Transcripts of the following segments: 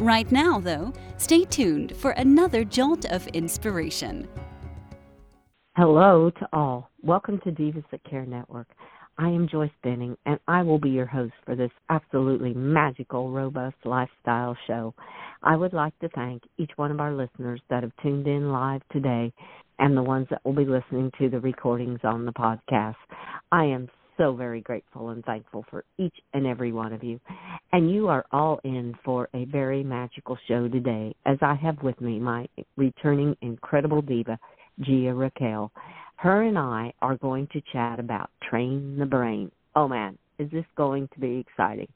Right now, though, stay tuned for another jolt of inspiration. Hello to all. Welcome to Divas That Care Network. I am Joyce Benning, and I will be your host for this absolutely magical, robust lifestyle show. I would like to thank each one of our listeners that have tuned in live today and the ones that will be listening to the recordings on the podcast. I am so very grateful and thankful for each and every one of you. And you are all in for a very magical show today, as I have with me my returning incredible diva, Gia Raquel. Her and I are going to chat about train the brain. Oh man, is this going to be exciting?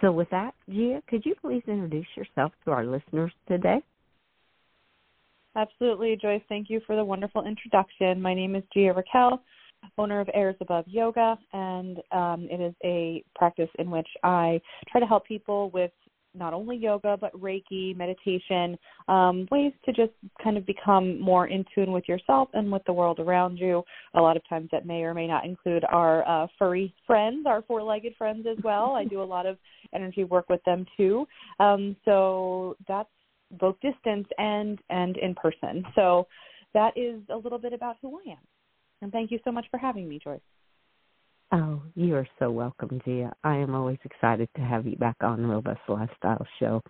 So with that, Gia, could you please introduce yourself to our listeners today? Absolutely, Joyce. Thank you for the wonderful introduction. My name is Gia Raquel owner of Airs Above Yoga, and um, it is a practice in which I try to help people with not only yoga but Reiki, meditation, um, ways to just kind of become more in tune with yourself and with the world around you. A lot of times that may or may not include our uh, furry friends, our four-legged friends as well. I do a lot of energy work with them too. Um, so that's both distance and and in person. So that is a little bit about who I am. And thank you so much for having me, Joyce. Oh, you are so welcome, Gia. I am always excited to have you back on the Robust Lifestyle Show.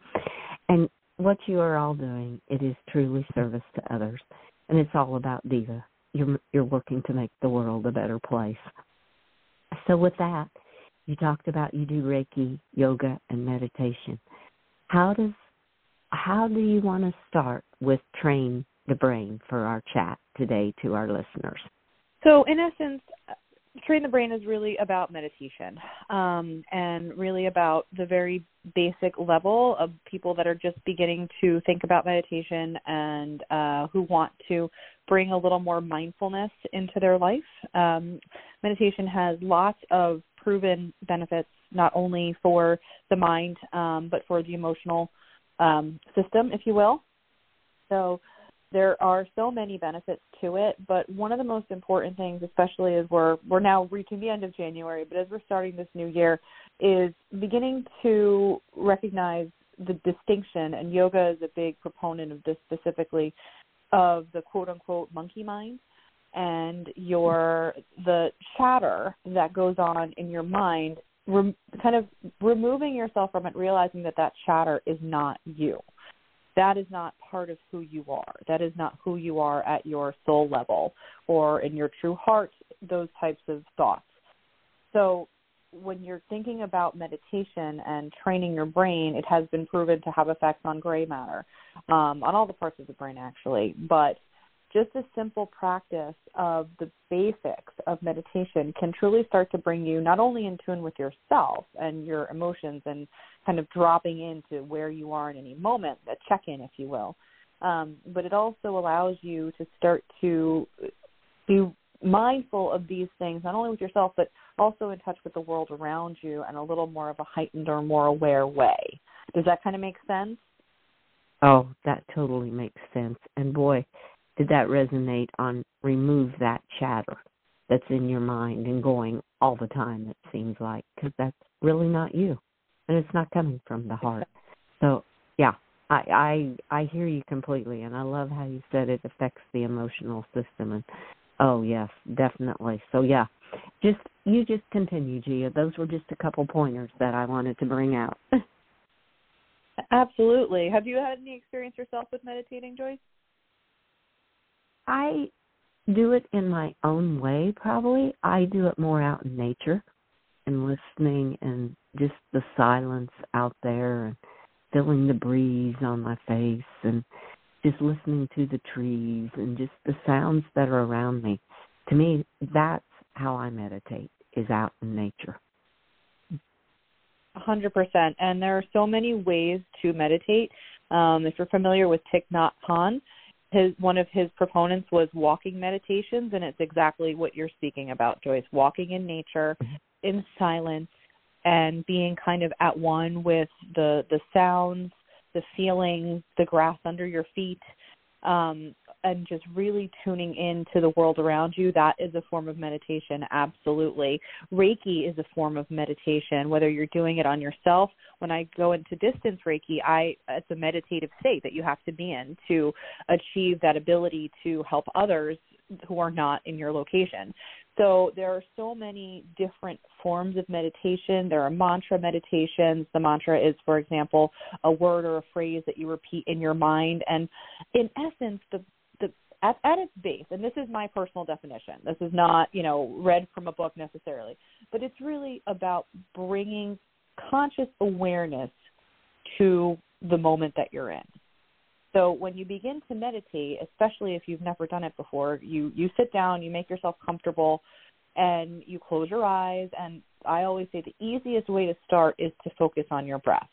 And what you are all doing, it is truly service to others. And it's all about Diva. You're you're working to make the world a better place. So with that, you talked about you do Reiki, yoga, and meditation. How does how do you want to start with train the brain for our chat today to our listeners? So, in essence, Train the Brain is really about meditation um, and really about the very basic level of people that are just beginning to think about meditation and uh, who want to bring a little more mindfulness into their life. Um, meditation has lots of proven benefits, not only for the mind, um, but for the emotional um, system, if you will. So, there are so many benefits to it, but one of the most important things, especially as we're we're now reaching the end of January, but as we're starting this new year, is beginning to recognize the distinction. And yoga is a big proponent of this specifically, of the quote unquote monkey mind and your the chatter that goes on in your mind, rem, kind of removing yourself from it, realizing that that chatter is not you that is not part of who you are. That is not who you are at your soul level or in your true heart, those types of thoughts. So when you're thinking about meditation and training your brain, it has been proven to have effects on gray matter, um, on all the parts of the brain actually. But just a simple practice of the basics of meditation can truly start to bring you not only in tune with yourself and your emotions and kind of dropping into where you are in any moment, a check in, if you will, um, but it also allows you to start to be mindful of these things, not only with yourself, but also in touch with the world around you in a little more of a heightened or more aware way. Does that kind of make sense? Oh, that totally makes sense. And boy, did that resonate on remove that chatter that's in your mind and going all the time it seems like? Because that's really not you and it's not coming from the heart. So yeah i i i hear you completely and i love how you said it affects the emotional system and oh yes definitely. So yeah just you just continue gia. Those were just a couple pointers that i wanted to bring out. Absolutely. Have you had any experience yourself with meditating joyce I do it in my own way, probably. I do it more out in nature and listening and just the silence out there and feeling the breeze on my face and just listening to the trees and just the sounds that are around me. To me, that's how I meditate, is out in nature. 100%. And there are so many ways to meditate. Um, if you're familiar with Thich Nhat Hanh, his one of his proponents was walking meditations and it's exactly what you're speaking about joyce walking in nature mm-hmm. in silence and being kind of at one with the the sounds the feelings the grass under your feet um, and just really tuning in to the world around you, that is a form of meditation, absolutely. Reiki is a form of meditation, whether you're doing it on yourself. When I go into distance Reiki, I it's a meditative state that you have to be in to achieve that ability to help others who are not in your location. So there are so many different forms of meditation. There are mantra meditations. The mantra is, for example, a word or a phrase that you repeat in your mind. And in essence, the at, at its base, and this is my personal definition. This is not, you know, read from a book necessarily, but it's really about bringing conscious awareness to the moment that you're in. So when you begin to meditate, especially if you've never done it before, you you sit down, you make yourself comfortable, and you close your eyes. And I always say the easiest way to start is to focus on your breath.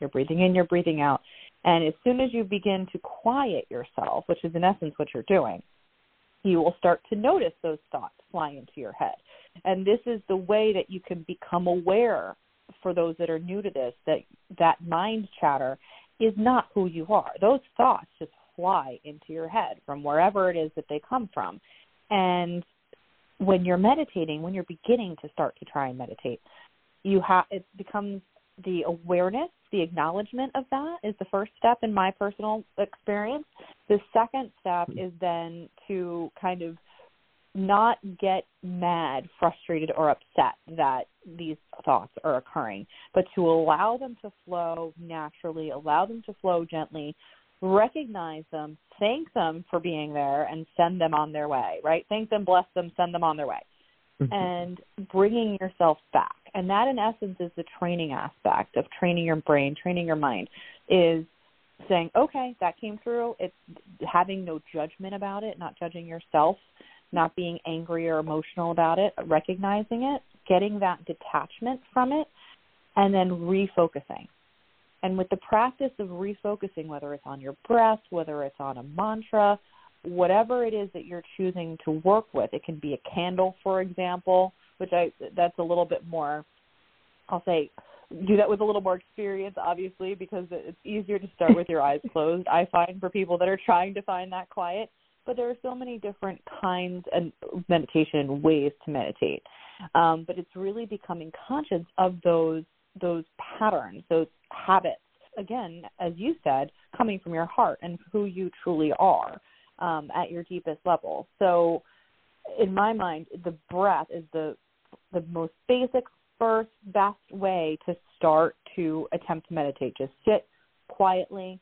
You're breathing in, you're breathing out, and as soon as you begin to quiet yourself, which is in essence what you're doing, you will start to notice those thoughts fly into your head. And this is the way that you can become aware for those that are new to this that that mind chatter is not who you are. Those thoughts just fly into your head from wherever it is that they come from. And when you're meditating, when you're beginning to start to try and meditate, you have it becomes the awareness, the acknowledgement of that is the first step in my personal experience. The second step is then to kind of not get mad, frustrated, or upset that these thoughts are occurring, but to allow them to flow naturally, allow them to flow gently, recognize them, thank them for being there, and send them on their way, right? Thank them, bless them, send them on their way. Mm-hmm. And bringing yourself back. And that, in essence, is the training aspect of training your brain, training your mind, is saying, okay, that came through. It's having no judgment about it, not judging yourself not being angry or emotional about it, recognizing it, getting that detachment from it, and then refocusing. And with the practice of refocusing, whether it's on your breath, whether it's on a mantra, whatever it is that you're choosing to work with, it can be a candle, for example, which I that's a little bit more I'll say do that with a little more experience obviously because it's easier to start with your eyes closed. I find for people that are trying to find that quiet, but there are so many different kinds of meditation ways to meditate. Um, but it's really becoming conscious of those those patterns, those habits. Again, as you said, coming from your heart and who you truly are um, at your deepest level. So, in my mind, the breath is the the most basic, first, best way to start to attempt to meditate. Just sit quietly,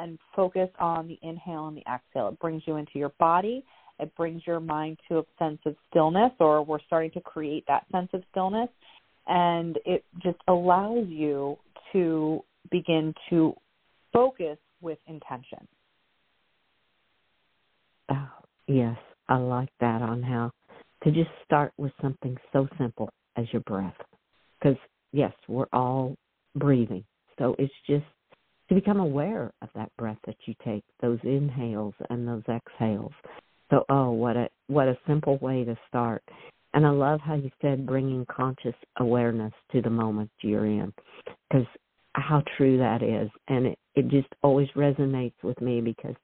and focus on the inhale and the exhale. It brings you into your body. It brings your mind to a sense of stillness, or we're starting to create that sense of stillness. And it just allows you to begin to focus with intention. Oh, yes, I like that on how to just start with something so simple as your breath. Because, yes, we're all breathing. So it's just to become aware of that breath that you take, those inhales and those exhales. So, oh, what a what a simple way to start. And I love how you said bringing conscious awareness to the moment you're in, because how true that is, and it it just always resonates with me because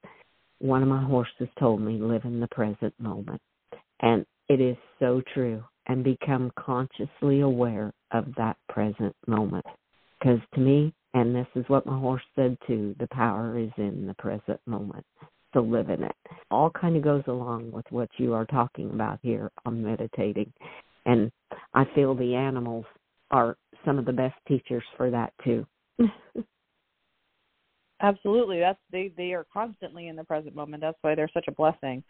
one of my horses told me live in the present moment, and it is so true. And become consciously aware of that present moment, because to me and this is what my horse said too the power is in the present moment. So live in it. All kind of goes along with what you are talking about here on meditating. And I feel the animals are some of the best teachers for that too. Absolutely. That's they they are constantly in the present moment. That's why they're such a blessing.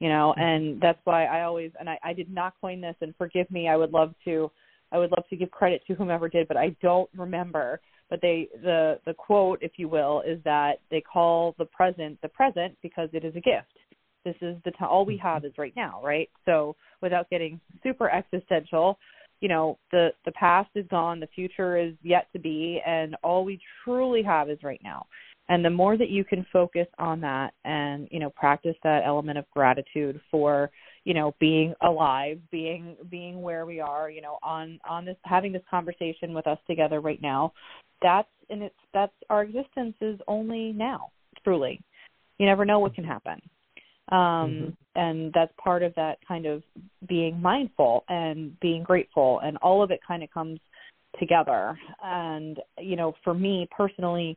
You know, and that's why I always and I, I did not coin this and forgive me, I would love to I would love to give credit to whomever did, but I don't remember but they the the quote if you will is that they call the present the present because it is a gift this is the time all we mm-hmm. have is right now right so without getting super existential you know the the past is gone the future is yet to be and all we truly have is right now And the more that you can focus on that and, you know, practice that element of gratitude for, you know, being alive, being being where we are, you know, on on this having this conversation with us together right now, that's and it's that's our existence is only now, truly. You never know what can happen. Um mm-hmm. and that's part of that kind of being mindful and being grateful and all of it kind of comes together. And, you know, for me personally,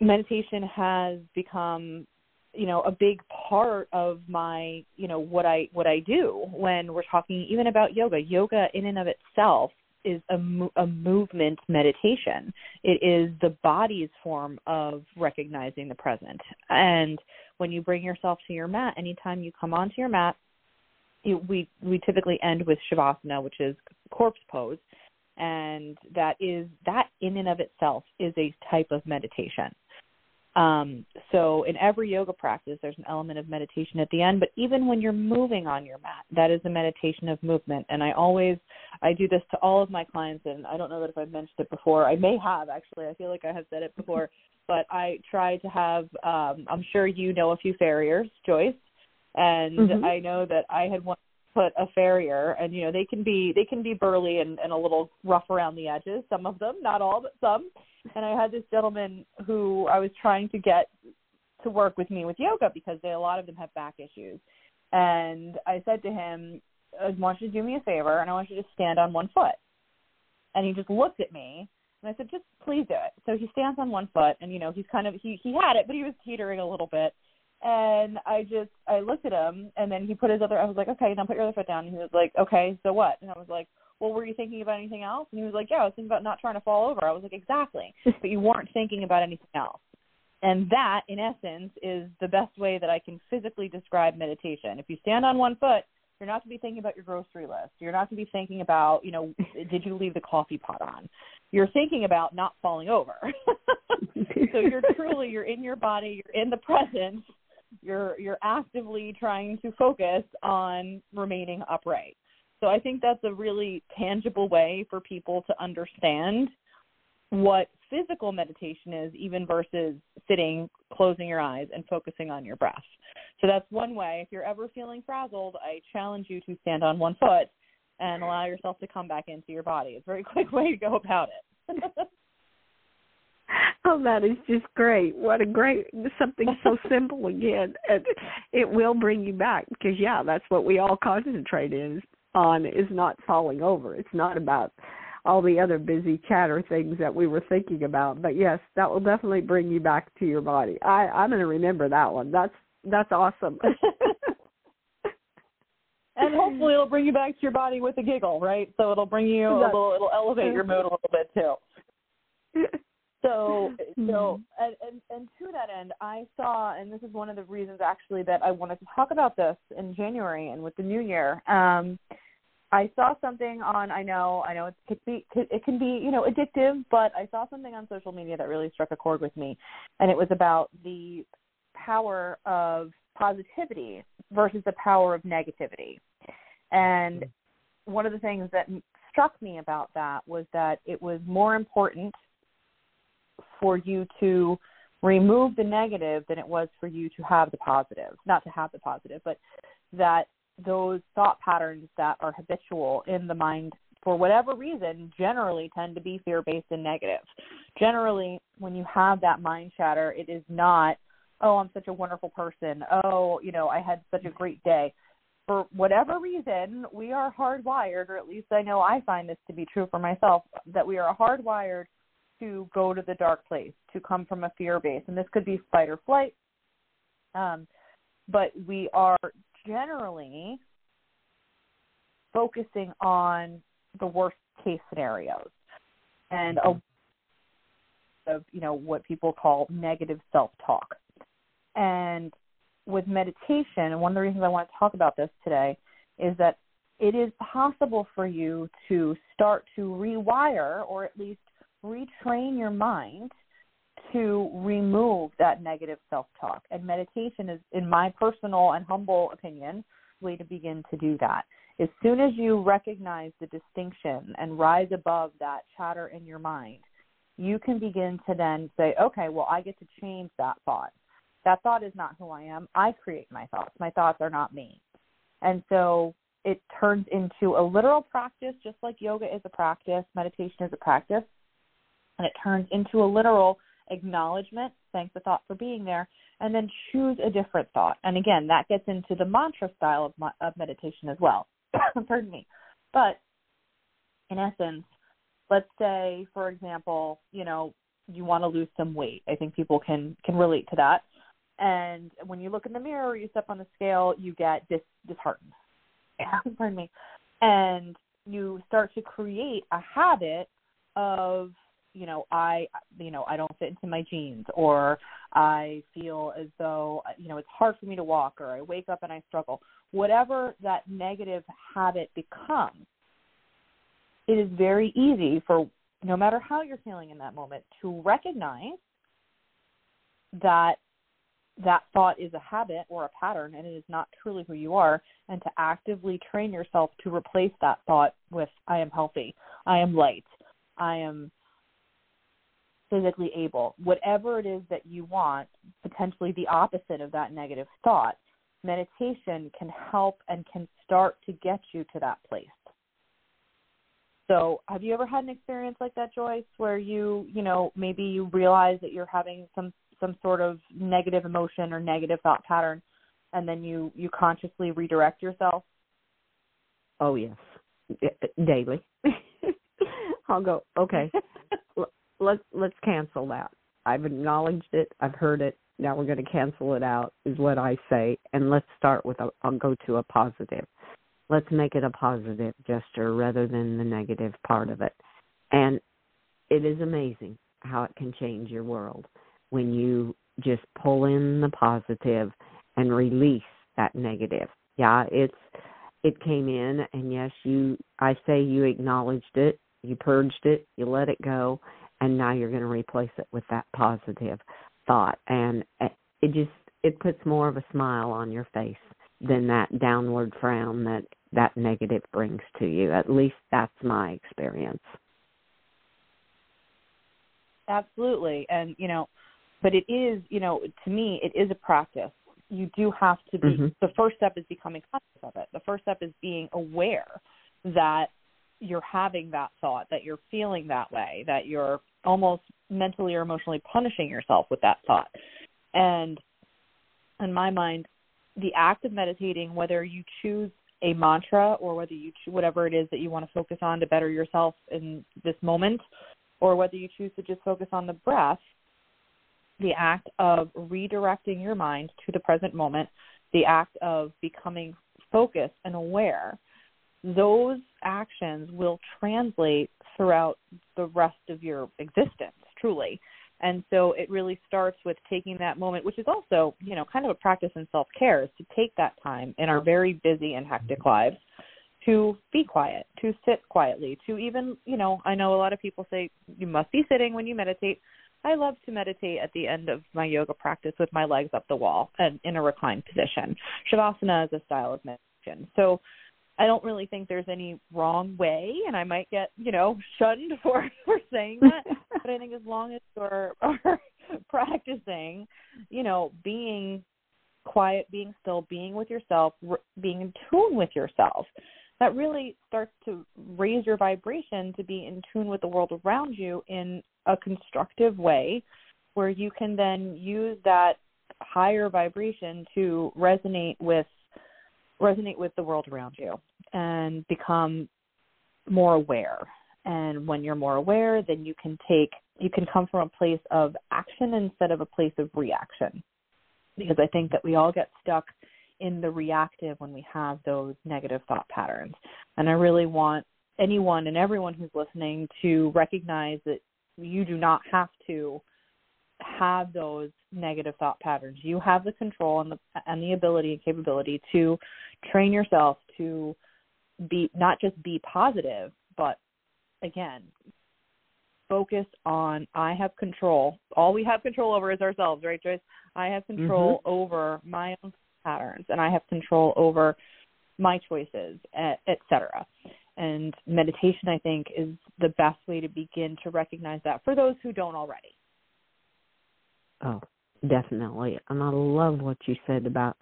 meditation has become you know a big part of my you know what i what i do when we're talking even about yoga yoga in and of itself is a, a movement meditation. It is the body's form of recognizing the present. And when you bring yourself to your mat anytime you come onto your mat we we typically end with shavasana which is corpse pose. And that is that in and of itself is a type of meditation. Um, so in every yoga practice, there's an element of meditation at the end. But even when you're moving on your mat, that is a meditation of movement. And I always, I do this to all of my clients, and I don't know that if I've mentioned it before. I may have actually. I feel like I have said it before, but I try to have. Um, I'm sure you know a few farriers, Joyce, and mm-hmm. I know that I had one put a farrier and you know they can be they can be burly and, and a little rough around the edges some of them not all but some. And i had this gentleman who i was trying to get to work with me with yoga because they a lot of them have back issues. And i said to him uh, i want you to do me a favor and i want you to stand on one foot. And he just looked at me and i said just please do it. So he stands on one foot and you know he's kind of he he had it but he was teetering a little bit and I just I looked at him and then he put his other I was like, Okay, now put your other foot down and he was like, Okay, so what? And I was like, Well, were you thinking about anything else? And he was like, Yeah, I was thinking about not trying to fall over. I was like, Exactly. but you weren't thinking about anything else. And that, in essence, is the best way that I can physically describe meditation. If you stand on one foot, you're not to be thinking about your grocery list. You're not to be thinking about, you know, did you leave the coffee pot on? You're thinking about not falling over. so you're truly you're in your body, you're in the present, you're you're actively trying to focus on remaining upright. So I think that's a really tangible way for people to understand what physical meditation is even versus sitting, closing your eyes and focusing on your breath. So that's one way. If you're ever feeling frazzled, I challenge you to stand on one foot and allow yourself to come back into your body. It's a very quick way to go about it. Oh, that is just great. What a great something so simple again. And it will bring you back because yeah, that's what we all concentrate is on is not falling over. It's not about all the other busy chatter things that we were thinking about. But yes, that will definitely bring you back to your body. I I'm going to remember that one. That's that's awesome. and hopefully it'll bring you back to your body with a giggle, right? So it'll bring you a little it'll elevate your mood a little bit too. So, so, mm-hmm. and, and and to that end, I saw, and this is one of the reasons actually that I wanted to talk about this in January and with the new year. Um, I saw something on. I know, I know it could be, it can be, you know, addictive, but I saw something on social media that really struck a chord with me, and it was about the power of positivity versus the power of negativity. And mm-hmm. one of the things that struck me about that was that it was more important for you to remove the negative than it was for you to have the positive. Not to have the positive, but that those thought patterns that are habitual in the mind for whatever reason generally tend to be fear based and negative. Generally, when you have that mind chatter, it is not, oh, I'm such a wonderful person. Oh, you know, I had such a great day. For whatever reason, we are hardwired, or at least I know I find this to be true for myself, that we are hardwired to go to the dark place, to come from a fear base. And this could be fight or flight. Um, but we are generally focusing on the worst case scenarios and a of you know what people call negative self-talk. And with meditation, and one of the reasons I want to talk about this today is that it is possible for you to start to rewire or at least retrain your mind to remove that negative self talk. And meditation is, in my personal and humble opinion, way to begin to do that. As soon as you recognize the distinction and rise above that chatter in your mind, you can begin to then say, okay, well, I get to change that thought. That thought is not who I am. I create my thoughts. My thoughts are not me. And so it turns into a literal practice, just like yoga is a practice, meditation is a practice. And it turns into a literal acknowledgement, thank the thought for being there, and then choose a different thought. And again, that gets into the mantra style of, of meditation as well. Pardon me. But in essence, let's say, for example, you know, you want to lose some weight. I think people can can relate to that. And when you look in the mirror, you step on the scale, you get dis- disheartened. Pardon me. And you start to create a habit of you know i you know i don't fit into my jeans or i feel as though you know it's hard for me to walk or i wake up and i struggle. Whatever that negative habit becomes it is very easy for no matter how you're feeling in that moment to recognize that that thought is a habit or a pattern and it is not truly who you are and to actively train yourself to replace that thought with i am healthy. I am light. I am physically able whatever it is that you want potentially the opposite of that negative thought meditation can help and can start to get you to that place so, have you ever had an experience like that, Joyce, where you, you know, maybe you realize that you're having some some sort of negative emotion or negative thought pattern, and then you you consciously redirect yourself? Oh yes, daily. I'll go. Okay, let's let's cancel that. I've acknowledged it. I've heard it. Now we're going to cancel it out. Is what I say, and let's start with a. I'll go to a positive let's make it a positive gesture rather than the negative part of it. And it is amazing how it can change your world when you just pull in the positive and release that negative. Yeah, it's it came in and yes, you I say you acknowledged it, you purged it, you let it go, and now you're going to replace it with that positive thought and it just it puts more of a smile on your face than that downward frown that that negative brings to you. At least that's my experience. Absolutely. And, you know, but it is, you know, to me, it is a practice. You do have to be, mm-hmm. the first step is becoming conscious of it. The first step is being aware that you're having that thought, that you're feeling that way, that you're almost mentally or emotionally punishing yourself with that thought. And in my mind, the act of meditating, whether you choose a mantra or whether you whatever it is that you want to focus on to better yourself in this moment or whether you choose to just focus on the breath the act of redirecting your mind to the present moment the act of becoming focused and aware those actions will translate throughout the rest of your existence truly and so it really starts with taking that moment, which is also, you know, kind of a practice in self care, is to take that time in our very busy and hectic lives to be quiet, to sit quietly, to even, you know, I know a lot of people say you must be sitting when you meditate. I love to meditate at the end of my yoga practice with my legs up the wall and in a reclined position. Shavasana is a style of meditation. So I don't really think there's any wrong way, and I might get you know shunned for for saying that. but I think as long as you're are practicing, you know, being quiet, being still, being with yourself, r- being in tune with yourself, that really starts to raise your vibration to be in tune with the world around you in a constructive way, where you can then use that higher vibration to resonate with resonate with the world around you and become more aware. And when you're more aware, then you can take you can come from a place of action instead of a place of reaction. Because I think that we all get stuck in the reactive when we have those negative thought patterns. And I really want anyone and everyone who's listening to recognize that you do not have to have those negative thought patterns. You have the control and the and the ability and capability to train yourself to be not just be positive, but again, focus on I have control. All we have control over is ourselves, right, Joyce? I have control mm-hmm. over my own patterns and I have control over my choices, etc. and meditation I think is the best way to begin to recognize that for those who don't already. Oh, definitely. And I love what you said about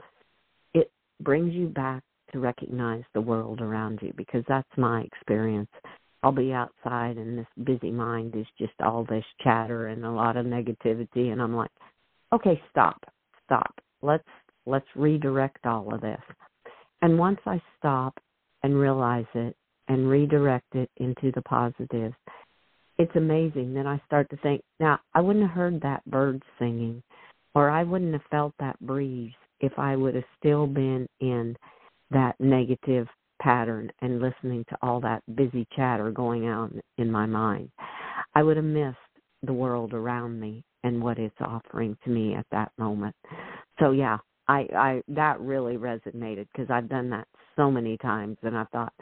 it brings you back to recognize the world around you because that's my experience. I'll be outside and this busy mind is just all this chatter and a lot of negativity and I'm like, okay, stop, stop. Let's let's redirect all of this. And once I stop and realize it and redirect it into the positives, it's amazing. Then I start to think, now I wouldn't have heard that bird singing or I wouldn't have felt that breeze if I would have still been in that negative pattern and listening to all that busy chatter going on in my mind. I would have missed the world around me and what it's offering to me at that moment. So yeah, I I that really resonated because I've done that so many times and I thought,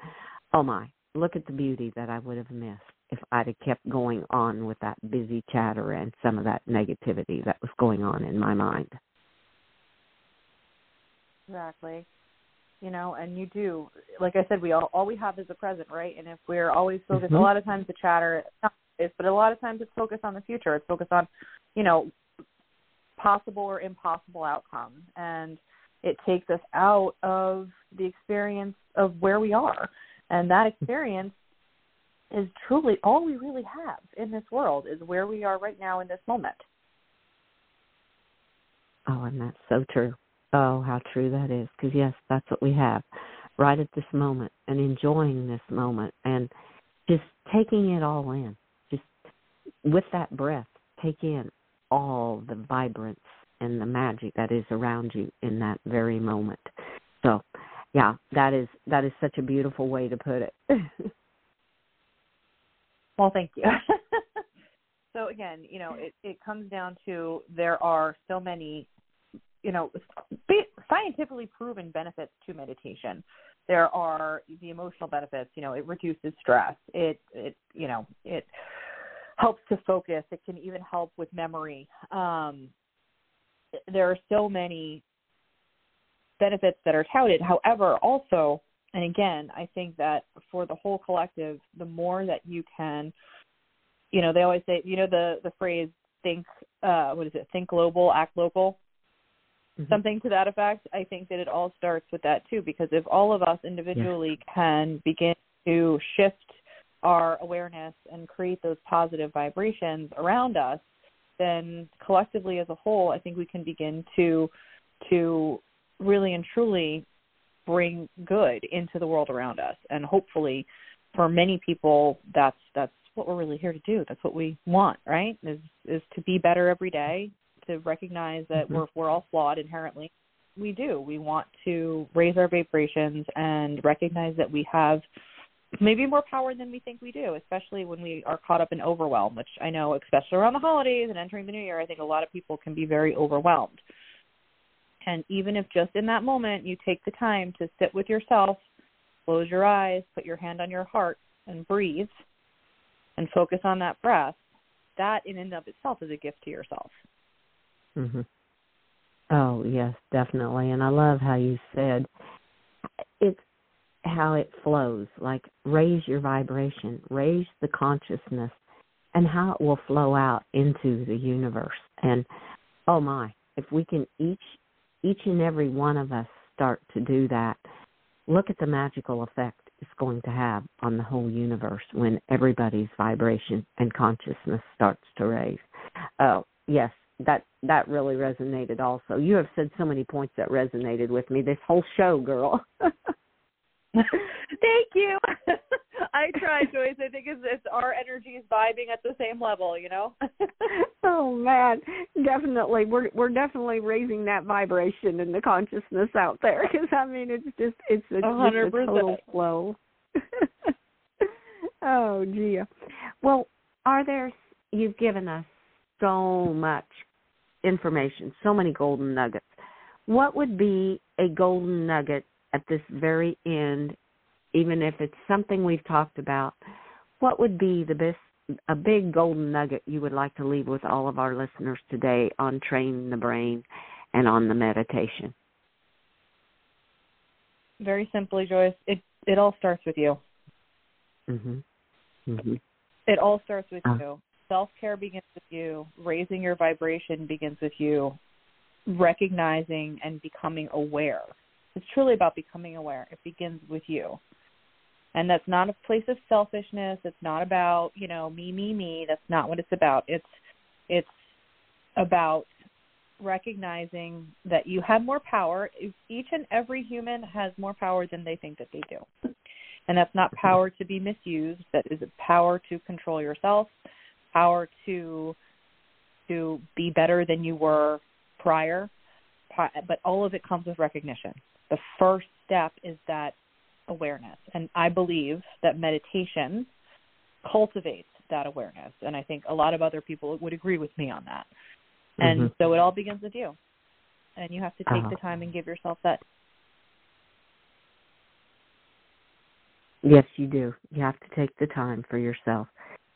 "Oh my, look at the beauty that I would have missed if I'd have kept going on with that busy chatter and some of that negativity that was going on in my mind." Exactly. You know and you do. Like i said we all all we have is the present right? And if we're always focused mm-hmm. a lot of times the chatter is but a lot of times it's focused on the future. It's focused on you know possible or impossible outcomes. And it takes us out of the experience of where we are. And that experience is truly all we really have in this world is where we are right now in this moment oh and that's so true Oh, how true that is. Because, yes, that's what we have right at this moment and enjoying this moment and just taking it all in. Just with that breath, take in all the vibrance and the magic that is around you in that very moment. So, yeah, that is that is such a beautiful way to put it. well, thank you. so again, you know, it it comes down to there are so many you know scientifically proven benefits to meditation. There are the emotional benefits you know it reduces stress. It it you know it helps to focus. It can even help with memory. Um, there are so many benefits that are touted. However also and again i think that for the whole collective the more that you can you know they always say you know the the phrase think uh what is it think global act local mm-hmm. something to that effect. I think that it all starts with that too, because if all of us individually yeah. can begin to shift our awareness and create those positive vibrations around us, then collectively as a whole, I think we can begin to to really and truly bring good into the world around us. And hopefully for many people that's that's what we're really here to do. That's what we want, right? Is is to be better every day, to recognize that mm-hmm. we're we're all flawed inherently. We do. We want to raise our vibrations and recognize that we have maybe more power than we think we do, especially when we are caught up in overwhelm, which I know, especially around the holidays and entering the new year, I think a lot of people can be very overwhelmed. And even if just in that moment you take the time to sit with yourself, close your eyes, put your hand on your heart, and breathe, and focus on that breath, that in and of itself is a gift to yourself. Mm-hmm. Oh yes, definitely. And I love how you said it's how it flows. Like raise your vibration, raise the consciousness, and how it will flow out into the universe. And oh my, if we can each each and every one of us start to do that, look at the magical effect it's going to have on the whole universe when everybody's vibration and consciousness starts to raise. Oh, yes, that that really resonated also. You have said so many points that resonated with me this whole show, girl. Thank you. I try, Joyce. I think it's, it's our energies vibing at the same level, you know. oh man, definitely. We're we're definitely raising that vibration and the consciousness out there because I mean it's just it's a, just a total flow. oh, gee. Well, are there? You've given us so much information, so many golden nuggets. What would be a golden nugget at this very end, even if it's something we've talked about? What would be the best, a big golden nugget you would like to leave with all of our listeners today on training the brain and on the meditation? Very simply, Joyce, it it all starts with you. Mhm. Mhm. It all starts with Uh. you. Self care begins with you. Raising your vibration begins with you. Recognizing and becoming aware. It's truly about becoming aware. It begins with you. And that's not a place of selfishness. It's not about, you know, me, me, me. That's not what it's about. It's it's about recognizing that you have more power. Each and every human has more power than they think that they do. And that's not power to be misused. That is a power to control yourself, power to to be better than you were prior. But all of it comes with recognition. The first step is that awareness. And I believe that meditation cultivates that awareness. And I think a lot of other people would agree with me on that. And Mhm. so it all begins with you. And you have to take Uh-huh. the time and give yourself that. Yes, you do. You have to take the time for yourself.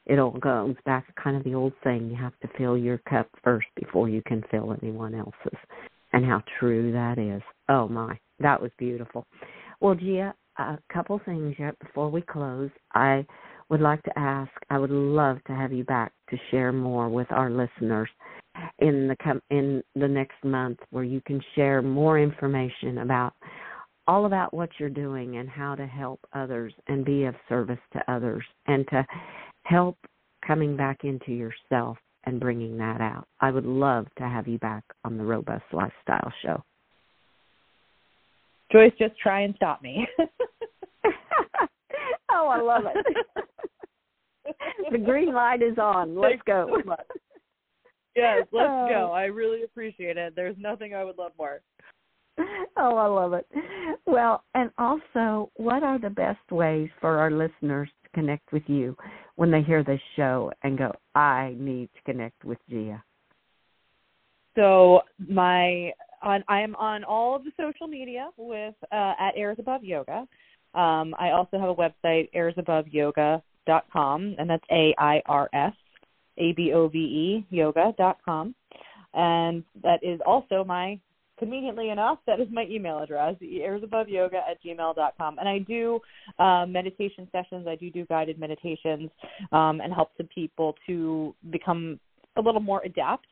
It all goes back to kind of the old saying, you have to fill your cup first before you can fill anyone else's. And how true that is. Oh my, that was beautiful. Well, Gia, a couple things yet before we close. I would like to ask, I would love to have you back to share more with our listeners in the com- in the next month where you can share more information about all about what you're doing and how to help others and be of service to others and to help coming back into yourself and bringing that out. I would love to have you back on the Robust Lifestyle Show. Joyce, just try and stop me. oh, I love it. the green light is on. Let's Thanks go. so. Yes, let's Oh. go. I really appreciate it. There's nothing I would love more. Oh, I love it. Well, and also, what are the best ways for our listeners to connect with you when they hear this show and go, I need to connect with Gia? So my on I am on all of the social media with uh, at Airs Above Yoga. Um, I also have a website airsabove.yoga.com, and that's A I R S A B O V E yoga.com, and that is also my conveniently enough that is my email address airsabove.yoga at gmail.com and i do uh, meditation sessions i do do guided meditations um, and help some people to become a little more adept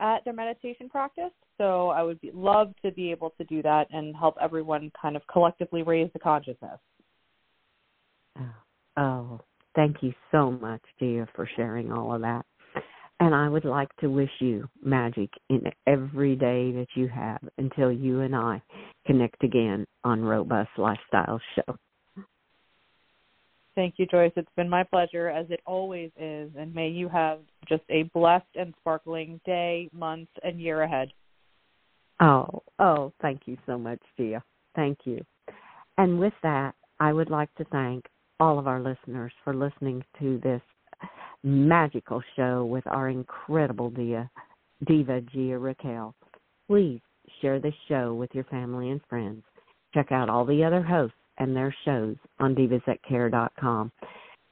at their meditation practice. So I would be, love to be able to do that and help everyone kind of collectively raise the consciousness. Oh, oh, thank you so much, Gia, for sharing all of that. And I would like to wish you magic in every day that you have until you and I connect again on Robust Lifestyle Show. Thank you, Joyce. It's been my pleasure, as it always is. And may you have just a blessed and sparkling day, month, and year ahead. Oh, oh, thank you so much, Gia. Thank you. And with that, I would like to thank all of our listeners for listening to this magical show with our incredible dia, diva, Gia Raquel. Please share this show with your family and friends. Check out all the other hosts and their shows on divasthatcare.com.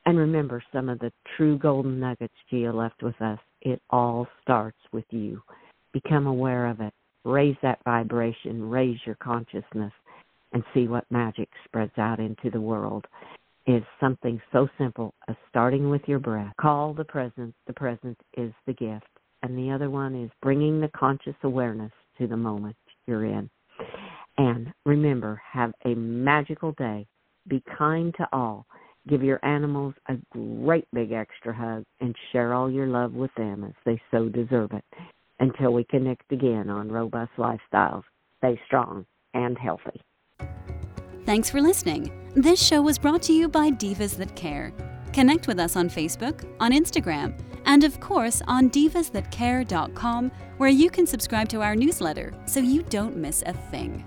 And remember some of the true golden nuggets Gia left with us. It all starts with you. Become aware of it. Raise that vibration. Raise your consciousness and see what magic spreads out into the world. Is something so simple as starting with your breath. Call the present. The present is the gift. And the other one is bringing the conscious awareness to the moment you're in. And remember, have a magical day. Be kind to all. Give your animals a great big extra hug and share all your love with them as they so deserve it. Until we connect again on Robust Lifestyles, stay strong and healthy. Thanks for listening. This show was brought to you by Divas That Care. Connect with us on Facebook, on Instagram, and of course on divasthatcare.com, where you can subscribe to our newsletter so you don't miss a thing.